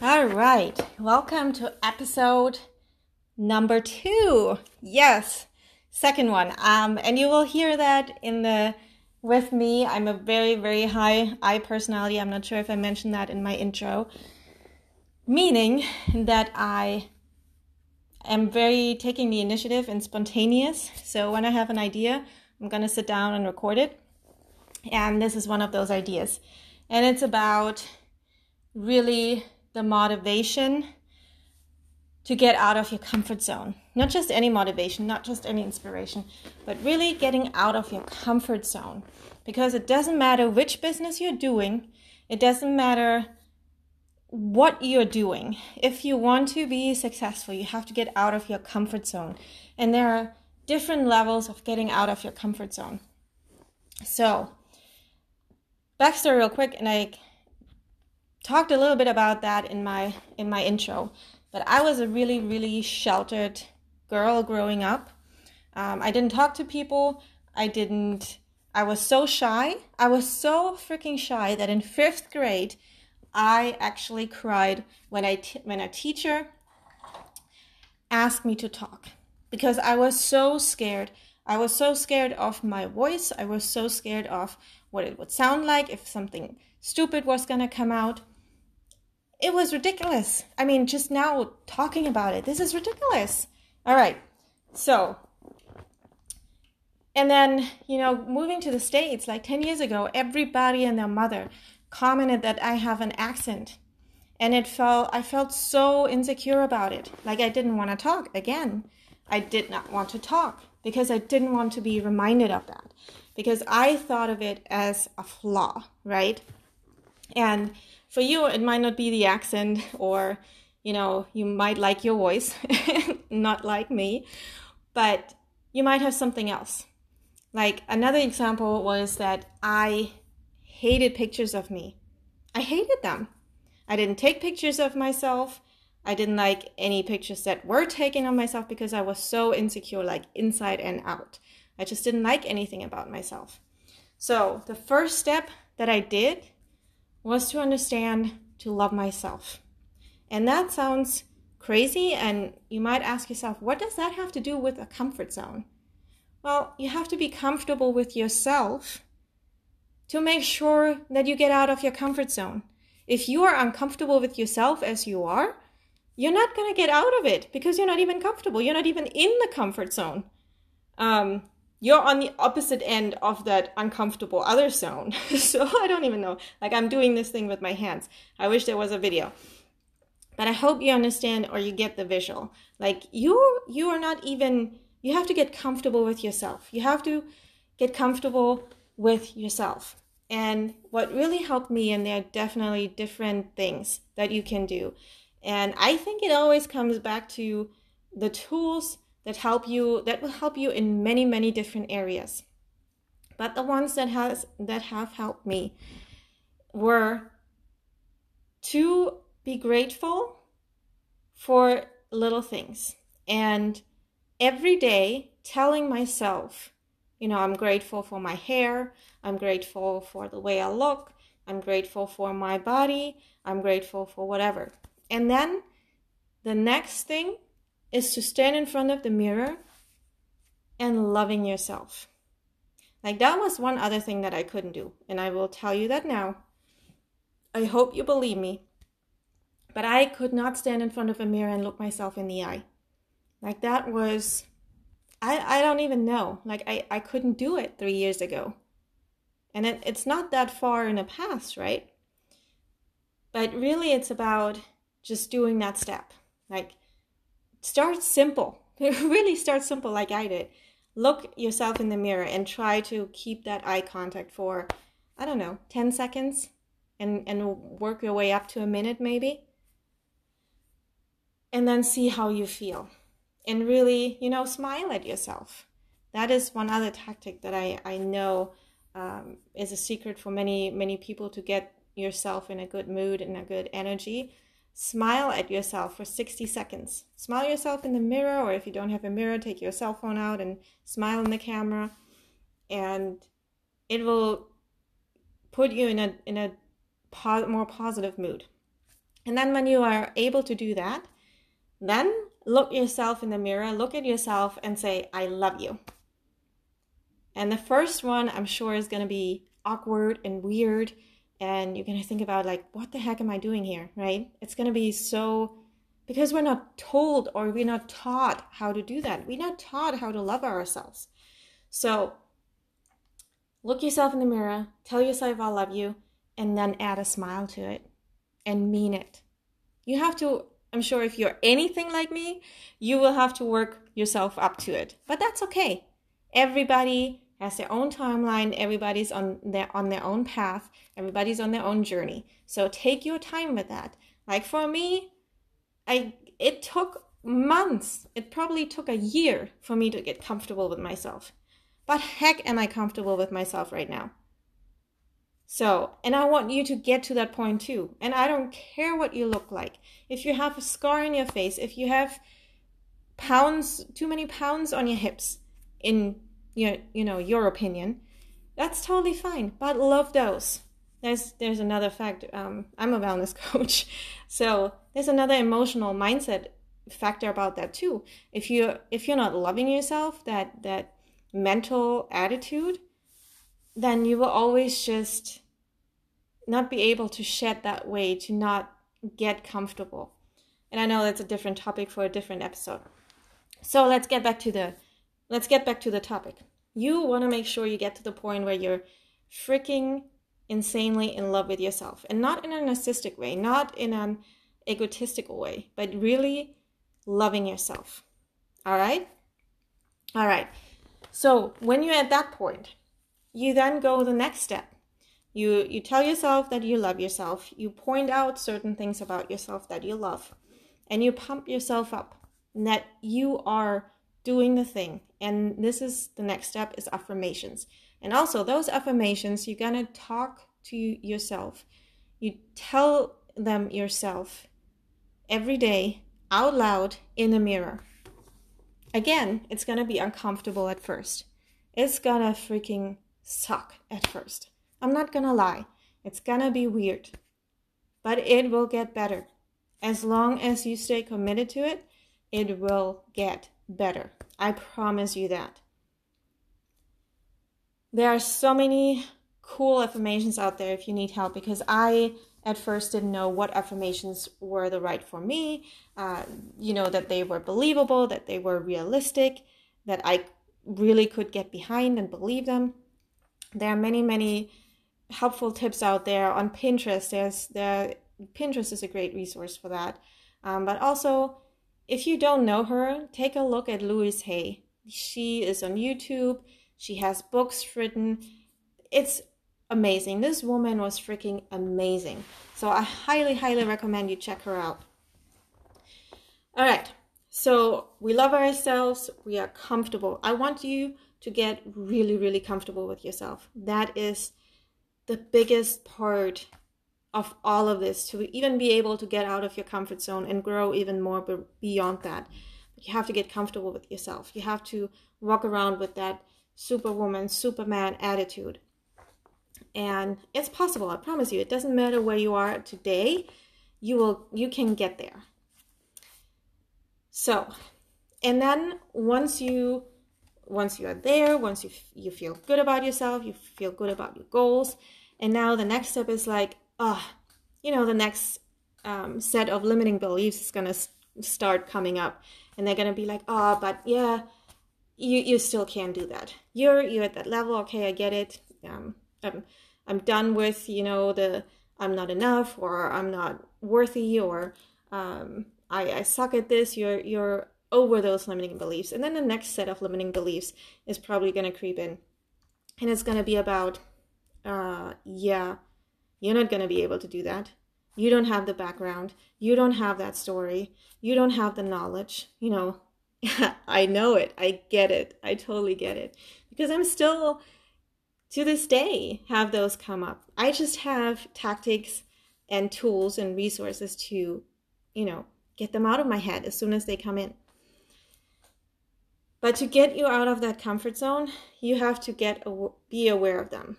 All right, welcome to episode number two. Yes, second one. Um, and you will hear that in the with me. I'm a very, very high I personality. I'm not sure if I mentioned that in my intro, meaning that I am very taking the initiative and spontaneous. So when I have an idea, I'm gonna sit down and record it. And this is one of those ideas, and it's about really the motivation to get out of your comfort zone. Not just any motivation, not just any inspiration, but really getting out of your comfort zone. Because it doesn't matter which business you're doing, it doesn't matter what you're doing. If you want to be successful, you have to get out of your comfort zone. And there are different levels of getting out of your comfort zone. So, backstory real quick, and I talked a little bit about that in my in my intro. But I was a really really sheltered girl growing up. Um, I didn't talk to people. I didn't. I was so shy. I was so freaking shy that in fifth grade, I actually cried when I t- when a teacher asked me to talk because I was so scared. I was so scared of my voice. I was so scared of what it would sound like if something stupid was going to come out. It was ridiculous. I mean, just now talking about it, this is ridiculous. All right. So, and then, you know, moving to the States like 10 years ago, everybody and their mother commented that I have an accent. And it felt, I felt so insecure about it. Like I didn't want to talk again. I did not want to talk because I didn't want to be reminded of that. Because I thought of it as a flaw, right? And for you, it might not be the accent, or you know, you might like your voice, not like me, but you might have something else. Like another example was that I hated pictures of me. I hated them. I didn't take pictures of myself. I didn't like any pictures that were taken of myself because I was so insecure, like inside and out. I just didn't like anything about myself. So, the first step that I did was to understand to love myself. And that sounds crazy, and you might ask yourself, what does that have to do with a comfort zone? Well, you have to be comfortable with yourself to make sure that you get out of your comfort zone. If you are uncomfortable with yourself as you are, you're not going to get out of it because you're not even comfortable. You're not even in the comfort zone. Um, you're on the opposite end of that uncomfortable other zone. so I don't even know. Like I'm doing this thing with my hands. I wish there was a video. But I hope you understand or you get the visual. Like you you are not even you have to get comfortable with yourself. You have to get comfortable with yourself. And what really helped me and there are definitely different things that you can do. And I think it always comes back to the tools that help you that will help you in many many different areas. But the ones that has that have helped me were to be grateful for little things and every day telling myself you know i'm grateful for my hair. I'm grateful for the way i look. I'm grateful for my body. I'm grateful for whatever. And then the next thing is to stand in front of the mirror and loving yourself. Like that was one other thing that I couldn't do, and I will tell you that now. I hope you believe me. But I could not stand in front of a mirror and look myself in the eye. Like that was I I don't even know. Like I I couldn't do it 3 years ago. And it, it's not that far in the past, right? But really it's about just doing that step. Like start simple. really start simple like I did. Look yourself in the mirror and try to keep that eye contact for, I don't know, 10 seconds and, and work your way up to a minute maybe. And then see how you feel. And really, you know, smile at yourself. That is one other tactic that I, I know um, is a secret for many, many people to get yourself in a good mood and a good energy Smile at yourself for 60 seconds. Smile yourself in the mirror, or if you don't have a mirror, take your cell phone out and smile in the camera. And it will put you in a, in a po- more positive mood. And then when you are able to do that, then look yourself in the mirror, look at yourself and say, I love you. And the first one, I'm sure, is going to be awkward and weird. And you're going to think about, like, what the heck am I doing here, right? It's going to be so, because we're not told or we're not taught how to do that. We're not taught how to love ourselves. So look yourself in the mirror, tell yourself, I love you, and then add a smile to it and mean it. You have to, I'm sure if you're anything like me, you will have to work yourself up to it. But that's okay. Everybody has their own timeline everybody's on their on their own path everybody's on their own journey. So take your time with that. Like for me i it took months. It probably took a year for me to get comfortable with myself. But heck am i comfortable with myself right now? So and i want you to get to that point too. And i don't care what you look like. If you have a scar in your face if you have pounds too many pounds on your hips in your you know your opinion that's totally fine but love those. There's there's another fact um, i'm a wellness coach so there's another emotional mindset factor about that too. If you if you're not loving yourself that that mental attitude then you will always just not be able to shed that way to not get comfortable. And i know that's a different topic for a different episode. So let's get back to the let's get back to the topic. You want to make sure you get to the point where you're freaking insanely in love with yourself and not in a narcissistic way, not in an egotistical way, but really loving yourself. All right? All right. So, when you're at that point, you then go the next step. You you tell yourself that you love yourself. You point out certain things about yourself that you love. And you pump yourself up that you are doing the thing. And this is the next step is affirmations. And also those affirmations, you're going to talk to yourself. You tell them yourself every day out loud in the mirror. Again, it's going to be uncomfortable at first. It's going to freaking suck at first. I'm not going to lie. It's going to be weird. But it will get better. As long as you stay committed to it, it will get better. I promise you that. There are so many cool affirmations out there if you need help because I at first didn't know what affirmations were the right for me. Uh, you know, that they were believable, that they were realistic, that I really could get behind and believe them. There are many, many helpful tips out there on Pinterest. There's there Pinterest is a great resource for that. Um, but also if you don't know her, take a look at Louise Hay. She is on YouTube. She has books written. It's amazing. This woman was freaking amazing. So I highly, highly recommend you check her out. All right. So we love ourselves. We are comfortable. I want you to get really, really comfortable with yourself. That is the biggest part of all of this to even be able to get out of your comfort zone and grow even more beyond that. You have to get comfortable with yourself. You have to walk around with that superwoman, superman attitude. And it's possible, I promise you. It doesn't matter where you are today, you will you can get there. So, and then once you once you are there, once you you feel good about yourself, you feel good about your goals, and now the next step is like uh, you know, the next um, set of limiting beliefs is going to start coming up. And they're going to be like, oh, but yeah, you, you still can't do that. You're, you're at that level. Okay, I get it. Um, I'm, I'm done with, you know, the I'm not enough or I'm not worthy or um, I, I suck at this. You're, you're over those limiting beliefs. And then the next set of limiting beliefs is probably going to creep in. And it's going to be about, uh, yeah, you're not going to be able to do that. You don't have the background. You don't have that story. You don't have the knowledge. You know, I know it. I get it. I totally get it. Because I'm still, to this day, have those come up. I just have tactics and tools and resources to, you know, get them out of my head as soon as they come in. But to get you out of that comfort zone, you have to get be aware of them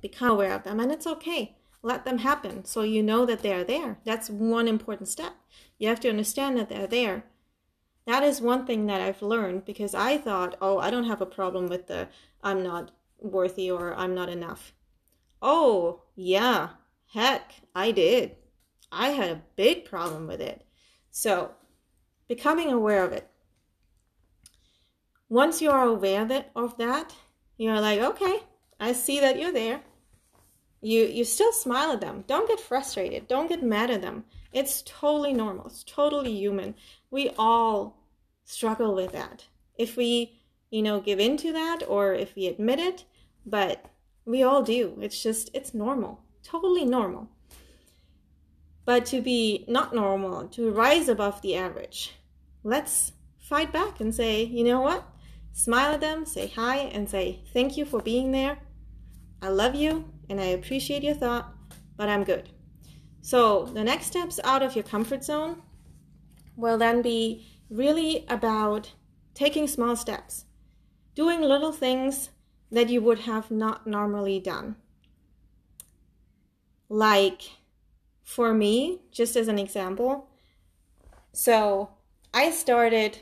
become aware of them and it's okay let them happen so you know that they are there. That's one important step. You have to understand that they're there. That is one thing that I've learned because I thought, oh, I don't have a problem with the I'm not worthy or I'm not enough. Oh, yeah, heck, I did. I had a big problem with it. So, becoming aware of it. Once you are aware of, it, of that, you're like, okay, I see that you're there. You you still smile at them. Don't get frustrated. Don't get mad at them. It's totally normal. It's totally human. We all struggle with that. If we, you know, give into that or if we admit it, but we all do. It's just it's normal. Totally normal. But to be not normal, to rise above the average, let's fight back and say, you know what? Smile at them, say hi, and say, thank you for being there. I love you and I appreciate your thought, but I'm good. So the next steps out of your comfort zone will then be really about taking small steps, doing little things that you would have not normally done. Like for me, just as an example, so I started,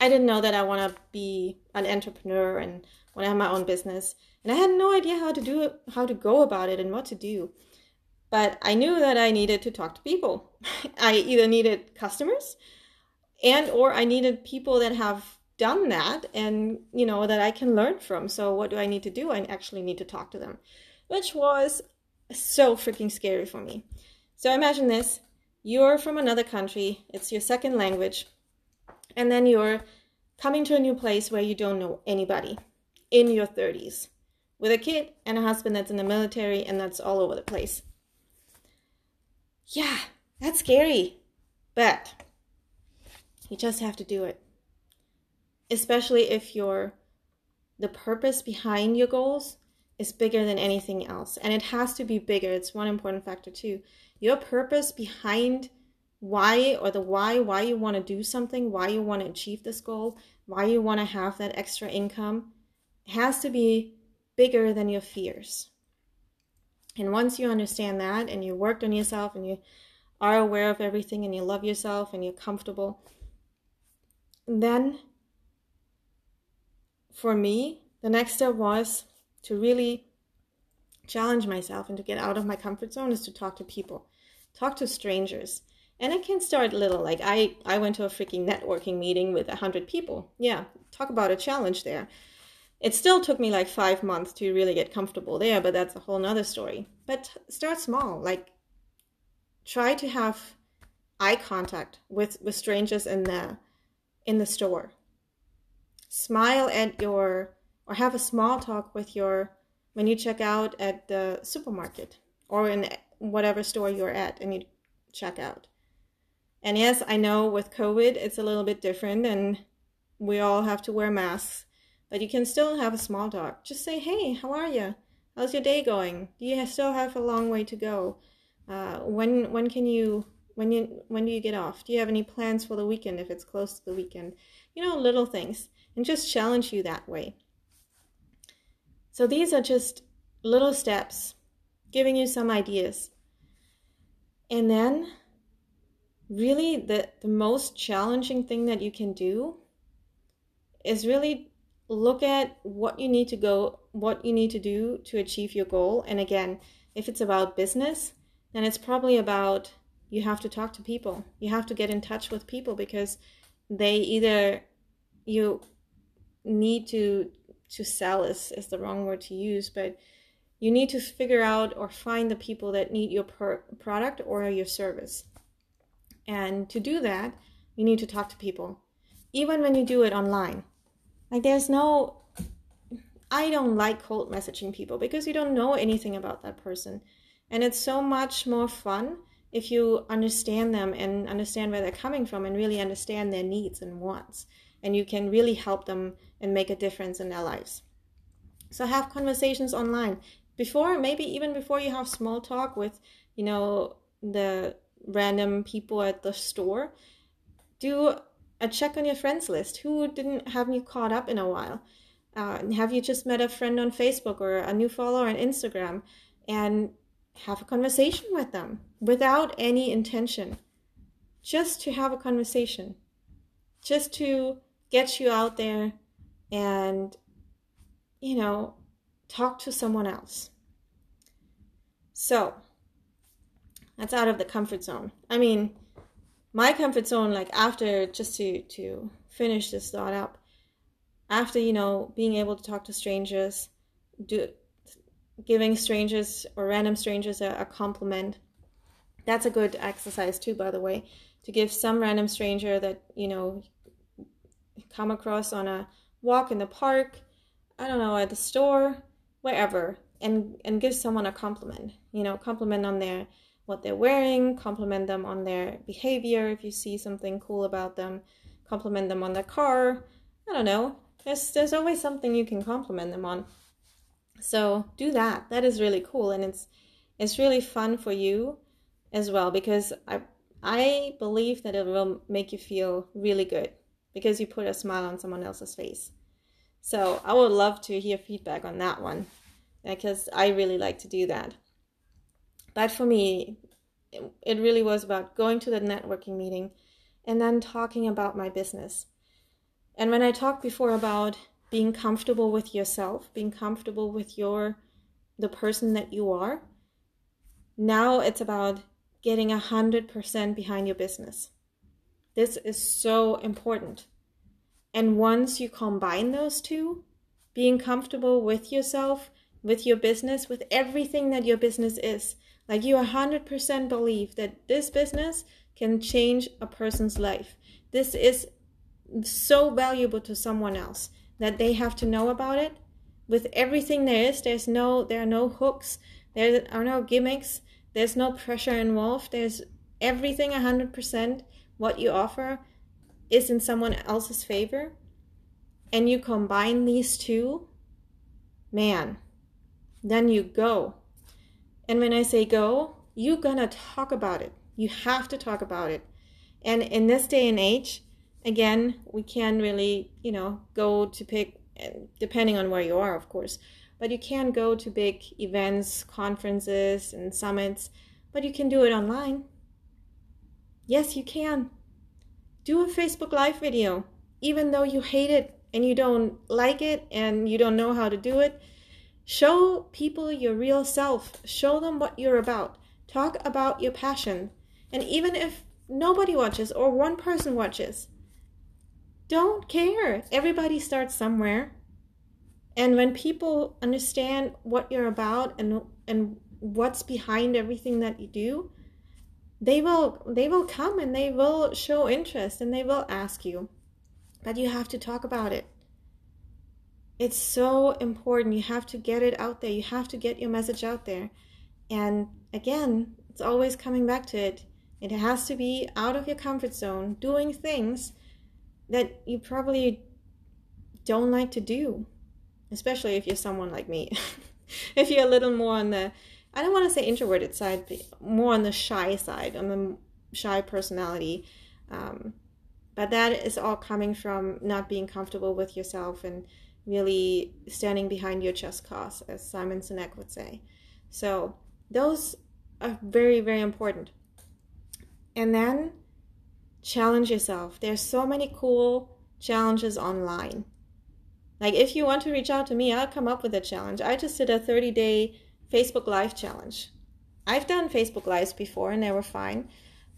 I didn't know that I want to be an entrepreneur and want to have my own business and I had no idea how to do it, how to go about it, and what to do. But I knew that I needed to talk to people. I either needed customers, and or I needed people that have done that, and you know that I can learn from. So what do I need to do? I actually need to talk to them, which was so freaking scary for me. So imagine this: you're from another country, it's your second language, and then you're coming to a new place where you don't know anybody in your 30s with a kid and a husband that's in the military and that's all over the place. Yeah, that's scary. But you just have to do it. Especially if your the purpose behind your goals is bigger than anything else. And it has to be bigger. It's one important factor too. Your purpose behind why or the why why you want to do something, why you want to achieve this goal, why you want to have that extra income has to be bigger than your fears. And once you understand that and you worked on yourself and you are aware of everything and you love yourself and you're comfortable, then for me, the next step was to really challenge myself and to get out of my comfort zone is to talk to people, talk to strangers. And it can start little. Like I, I went to a freaking networking meeting with a hundred people. Yeah, talk about a challenge there. It still took me like five months to really get comfortable there, but that's a whole nother story. But start small. Like try to have eye contact with, with strangers in the in the store. Smile at your or have a small talk with your when you check out at the supermarket or in whatever store you're at and you check out. And yes, I know with COVID it's a little bit different and we all have to wear masks. But you can still have a small talk. Just say, hey, how are you? How's your day going? Do you still have a long way to go? Uh, when when can you when you when do you get off? Do you have any plans for the weekend if it's close to the weekend? You know, little things, and just challenge you that way. So these are just little steps, giving you some ideas, and then really the the most challenging thing that you can do is really look at what you need to go what you need to do to achieve your goal. And again if it's about business then it's probably about you have to talk to people. You have to get in touch with people because they either you need to to sell is, is the wrong word to use but you need to figure out or find the people that need your per- product or your service. And to do that you need to talk to people. Even when you do it online like there's no I don't like cold messaging people because you don't know anything about that person. And it's so much more fun if you understand them and understand where they're coming from and really understand their needs and wants. And you can really help them and make a difference in their lives. So have conversations online. Before, maybe even before you have small talk with, you know, the random people at the store, do a check on your friends list. Who didn't have you caught up in a while? Uh, have you just met a friend on Facebook or a new follower on Instagram? And have a conversation with them without any intention. Just to have a conversation. Just to get you out there and, you know, talk to someone else. So, that's out of the comfort zone. I mean, my comfort zone, like after, just to, to finish this thought up, after, you know, being able to talk to strangers, do giving strangers or random strangers a, a compliment. That's a good exercise too, by the way, to give some random stranger that, you know, come across on a walk in the park, I don't know, at the store, wherever, and and give someone a compliment. You know, compliment on their what they're wearing, compliment them on their behavior if you see something cool about them, compliment them on their car. I don't know. There's there's always something you can compliment them on. So do that. That is really cool and it's it's really fun for you as well because I I believe that it will make you feel really good because you put a smile on someone else's face. So I would love to hear feedback on that one because I really like to do that. But for me, it really was about going to the networking meeting and then talking about my business. And when I talked before about being comfortable with yourself, being comfortable with your the person that you are. Now it's about getting a hundred percent behind your business. This is so important. And once you combine those two, being comfortable with yourself, with your business, with everything that your business is, like you 100% believe that this business can change a person's life. This is so valuable to someone else that they have to know about it. With everything there is, there's no there are no hooks, there are no gimmicks, there's no pressure involved. There's everything 100% what you offer is in someone else's favor. And you combine these two, man, then you go. And when I say go, you're gonna talk about it. You have to talk about it. And in this day and age, again, we can really, you know, go to pick, depending on where you are, of course, but you can go to big events, conferences, and summits, but you can do it online. Yes, you can. Do a Facebook Live video, even though you hate it and you don't like it and you don't know how to do it. Show people your real self, show them what you're about, talk about your passion. And even if nobody watches or one person watches, don't care. Everybody starts somewhere. And when people understand what you're about and and what's behind everything that you do, they will they will come and they will show interest and they will ask you. But you have to talk about it. It's so important. You have to get it out there. You have to get your message out there. And again, it's always coming back to it. It has to be out of your comfort zone, doing things that you probably don't like to do, especially if you're someone like me. if you're a little more on the, I don't want to say introverted side, but more on the shy side, on the shy personality. Um, but that is all coming from not being comfortable with yourself and really standing behind your just cause, as Simon Sinek would say. So those are very, very important. And then challenge yourself. There's so many cool challenges online. Like if you want to reach out to me, I'll come up with a challenge. I just did a 30 day Facebook Live challenge. I've done Facebook Lives before and they were fine,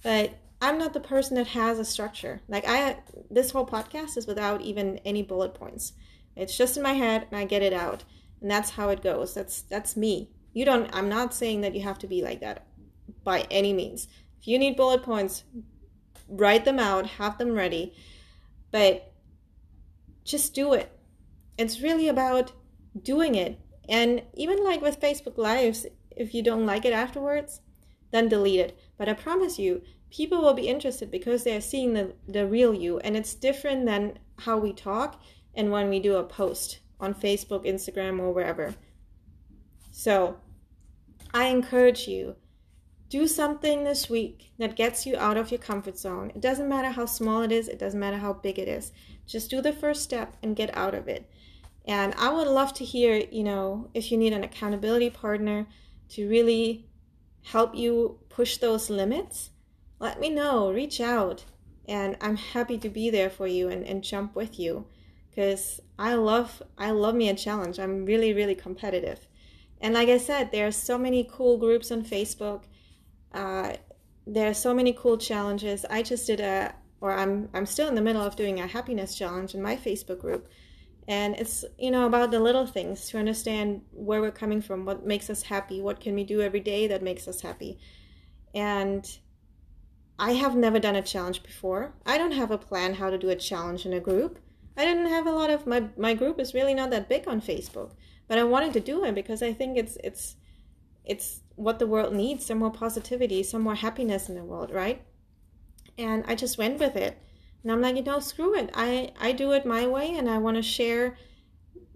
but I'm not the person that has a structure. Like I this whole podcast is without even any bullet points. It's just in my head and I get it out. And that's how it goes. That's that's me. You don't I'm not saying that you have to be like that by any means. If you need bullet points, write them out, have them ready, but just do it. It's really about doing it. And even like with Facebook Lives, if you don't like it afterwards, then delete it. But I promise you, people will be interested because they're seeing the, the real you. And it's different than how we talk and when we do a post on Facebook, Instagram, or wherever. So I encourage you do something this week that gets you out of your comfort zone. It doesn't matter how small it is, it doesn't matter how big it is. Just do the first step and get out of it. And I would love to hear, you know, if you need an accountability partner to really help you push those limits, let me know. Reach out. And I'm happy to be there for you and, and jump with you. Because I love I love me a challenge. I'm really, really competitive. And like I said, there are so many cool groups on Facebook. Uh, there are so many cool challenges. I just did a or I'm I'm still in the middle of doing a happiness challenge in my Facebook group. And it's, you know, about the little things to understand where we're coming from, what makes us happy, what can we do every day that makes us happy. And I have never done a challenge before. I don't have a plan how to do a challenge in a group. I didn't have a lot of my my group is really not that big on Facebook, but I wanted to do it because I think it's it's it's what the world needs, some more positivity, some more happiness in the world, right? And I just went with it. And I'm like, you know, screw it. I, I do it my way and I want to share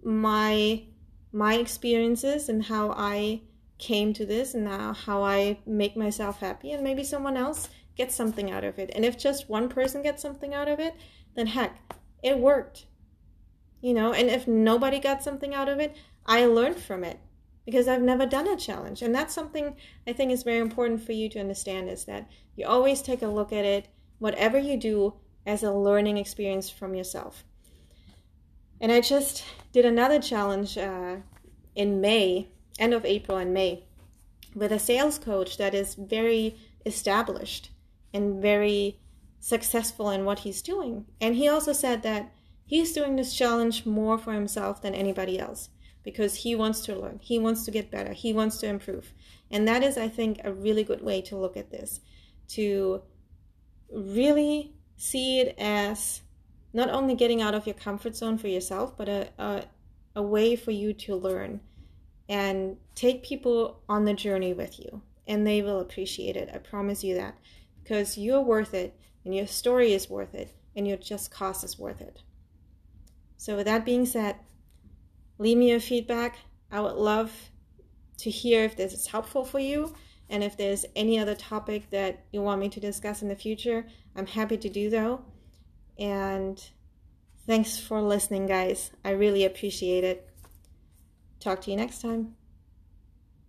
my my experiences and how I came to this and now how I make myself happy and maybe someone else gets something out of it. And if just one person gets something out of it, then heck, it worked. You know, and if nobody got something out of it, I learned from it because I've never done a challenge. And that's something I think is very important for you to understand is that you always take a look at it, whatever you do, as a learning experience from yourself. And I just did another challenge uh, in May, end of April and May, with a sales coach that is very established and very successful in what he's doing. And he also said that he's doing this challenge more for himself than anybody else because he wants to learn, he wants to get better, he wants to improve. And that is, I think, a really good way to look at this to really see it as not only getting out of your comfort zone for yourself, but a, a, a way for you to learn and take people on the journey with you. And they will appreciate it. I promise you that. Because you're worth it, and your story is worth it, and your just cause is worth it. So, with that being said, leave me your feedback. I would love to hear if this is helpful for you. And if there's any other topic that you want me to discuss in the future, I'm happy to do so. And thanks for listening, guys. I really appreciate it. Talk to you next time.